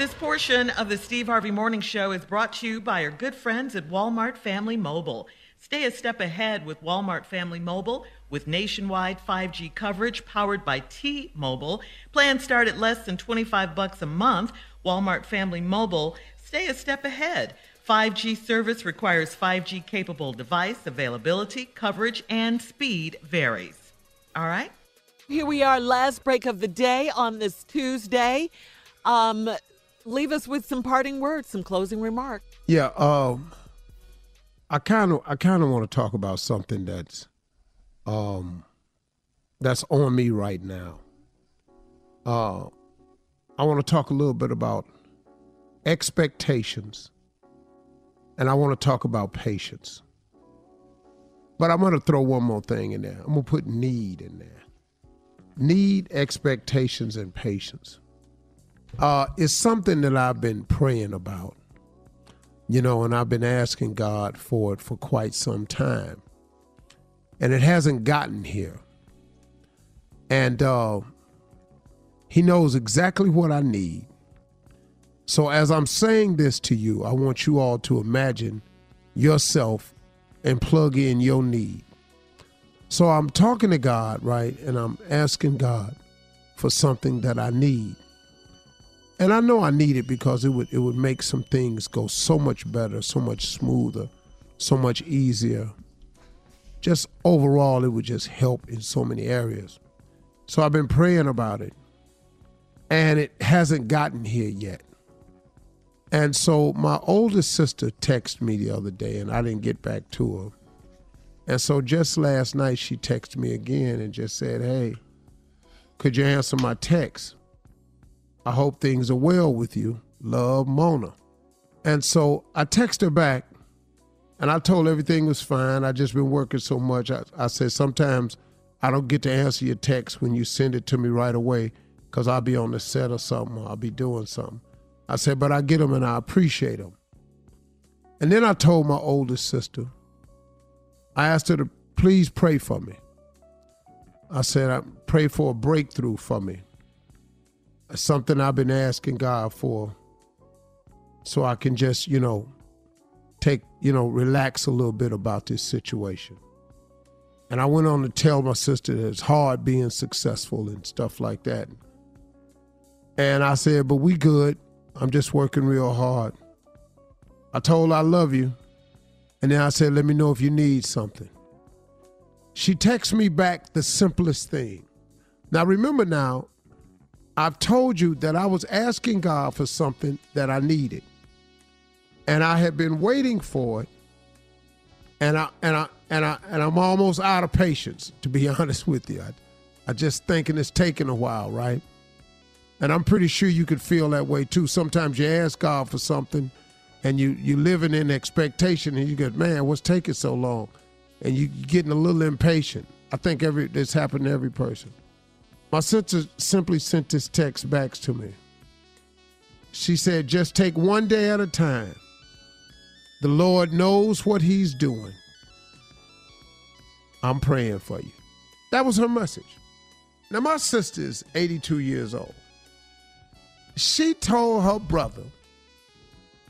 This portion of the Steve Harvey Morning Show is brought to you by our good friends at Walmart Family Mobile. Stay a step ahead with Walmart Family Mobile with nationwide 5G coverage powered by T-Mobile. Plans start at less than 25 bucks a month. Walmart Family Mobile, stay a step ahead. 5G service requires 5G capable device availability, coverage, and speed varies. All right? Here we are, last break of the day on this Tuesday. Um, leave us with some parting words, some closing remarks. Yeah, um, I kind of I kind of want to talk about something that's um that's on me right now. Uh, I want to talk a little bit about expectations, and I want to talk about patience. But I'm going to throw one more thing in there. I'm going to put need in there. Need, expectations, and patience. Uh, it's something that I've been praying about you know, and I've been asking God for it for quite some time. And it hasn't gotten here. And uh, He knows exactly what I need. So as I'm saying this to you, I want you all to imagine yourself and plug in your need. So I'm talking to God, right? And I'm asking God for something that I need. And I know I need it because it would it would make some things go so much better, so much smoother, so much easier. Just overall, it would just help in so many areas. So I've been praying about it, and it hasn't gotten here yet. And so my oldest sister texted me the other day, and I didn't get back to her. And so just last night, she texted me again and just said, "Hey, could you answer my text?" I hope things are well with you. Love, Mona. And so I text her back and I told everything was fine. I just been working so much. I, I said, sometimes I don't get to answer your text when you send it to me right away because I'll be on the set or something or I'll be doing something. I said, but I get them and I appreciate them. And then I told my oldest sister, I asked her to please pray for me. I said, I pray for a breakthrough for me. Something I've been asking God for so I can just, you know, take, you know, relax a little bit about this situation. And I went on to tell my sister that it's hard being successful and stuff like that. And I said, but we good. I'm just working real hard. I told her I love you. And then I said, let me know if you need something. She texts me back the simplest thing. Now remember now, I've told you that I was asking God for something that I needed. And I had been waiting for it. And I and I and I and I'm almost out of patience, to be honest with you. I, I just thinking it's taking a while, right? And I'm pretty sure you could feel that way too. Sometimes you ask God for something and you you living in expectation and you go, man, what's taking so long? And you getting a little impatient. I think every this happened to every person. My sister simply sent this text back to me. She said, just take one day at a time. The Lord knows what He's doing. I'm praying for you. That was her message. Now, my sister is 82 years old. She told her brother,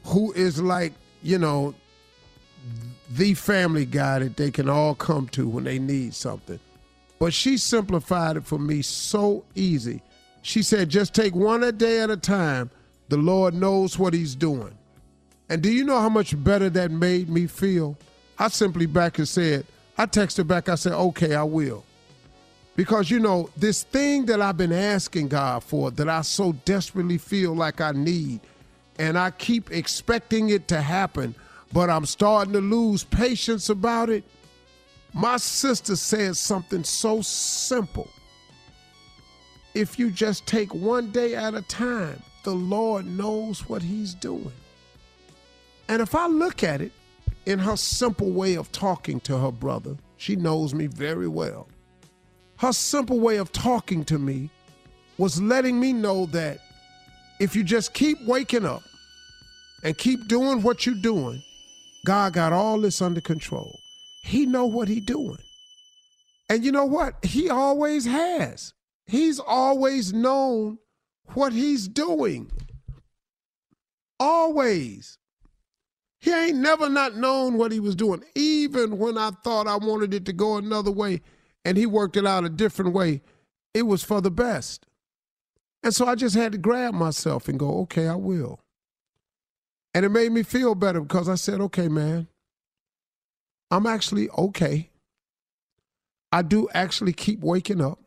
who is like, you know, the family guy that they can all come to when they need something. But she simplified it for me so easy. She said, just take one a day at a time. The Lord knows what He's doing. And do you know how much better that made me feel? I simply back and said, I texted back, I said, okay, I will. Because, you know, this thing that I've been asking God for that I so desperately feel like I need, and I keep expecting it to happen, but I'm starting to lose patience about it. My sister said something so simple. If you just take one day at a time, the Lord knows what He's doing. And if I look at it in her simple way of talking to her brother, she knows me very well. Her simple way of talking to me was letting me know that if you just keep waking up and keep doing what you're doing, God got all this under control. He know what he doing. And you know what? He always has. He's always known what he's doing. Always. He ain't never not known what he was doing. Even when I thought I wanted it to go another way and he worked it out a different way, it was for the best. And so I just had to grab myself and go, okay, I will. And it made me feel better because I said, okay, man, I'm actually okay. I do actually keep waking up.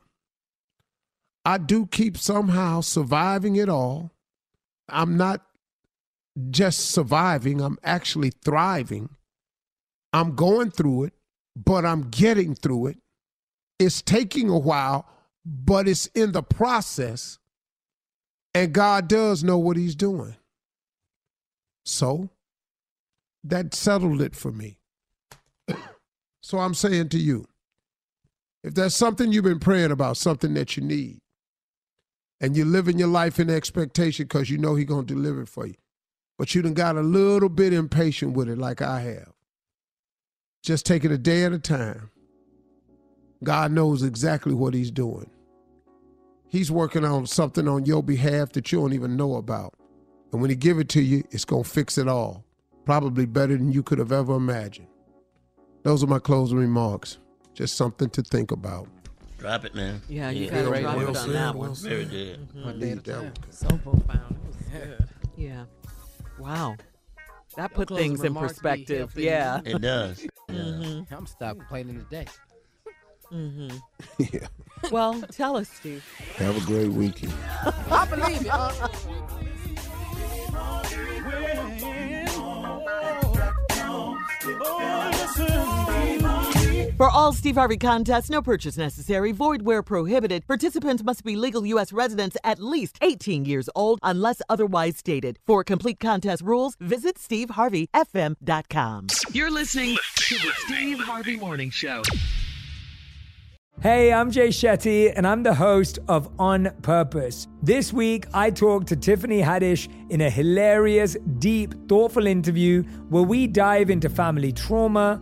I do keep somehow surviving it all. I'm not just surviving, I'm actually thriving. I'm going through it, but I'm getting through it. It's taking a while, but it's in the process. And God does know what He's doing. So that settled it for me. So I'm saying to you, if there's something you've been praying about, something that you need, and you're living your life in expectation because you know He's going to deliver it for you, but you done got a little bit impatient with it like I have. Just take it a day at a time. God knows exactly what He's doing. He's working on something on your behalf that you don't even know about. And when He give it to you, it's going to fix it all. Probably better than you could have ever imagined. Those are my closing remarks. Just something to think about. Drop it, man. Yeah, you gotta Well drop said, it on said, that well one. said. Very good. Mhm. Indeed, that was good. So profound. It was good. Yeah. Wow. That put closing things in perspective. Yeah. It does. Mhm. I'm stop complaining today. Mhm. yeah. Well, tell us, Steve. Have a great weekend. I believe it. For all Steve Harvey contests, no purchase necessary, void where prohibited. Participants must be legal U.S. residents at least 18 years old unless otherwise stated. For complete contest rules, visit SteveHarveyFM.com. You're listening to the Steve Harvey Morning Show. Hey, I'm Jay Shetty, and I'm the host of On Purpose. This week, I talked to Tiffany Haddish in a hilarious, deep, thoughtful interview where we dive into family trauma,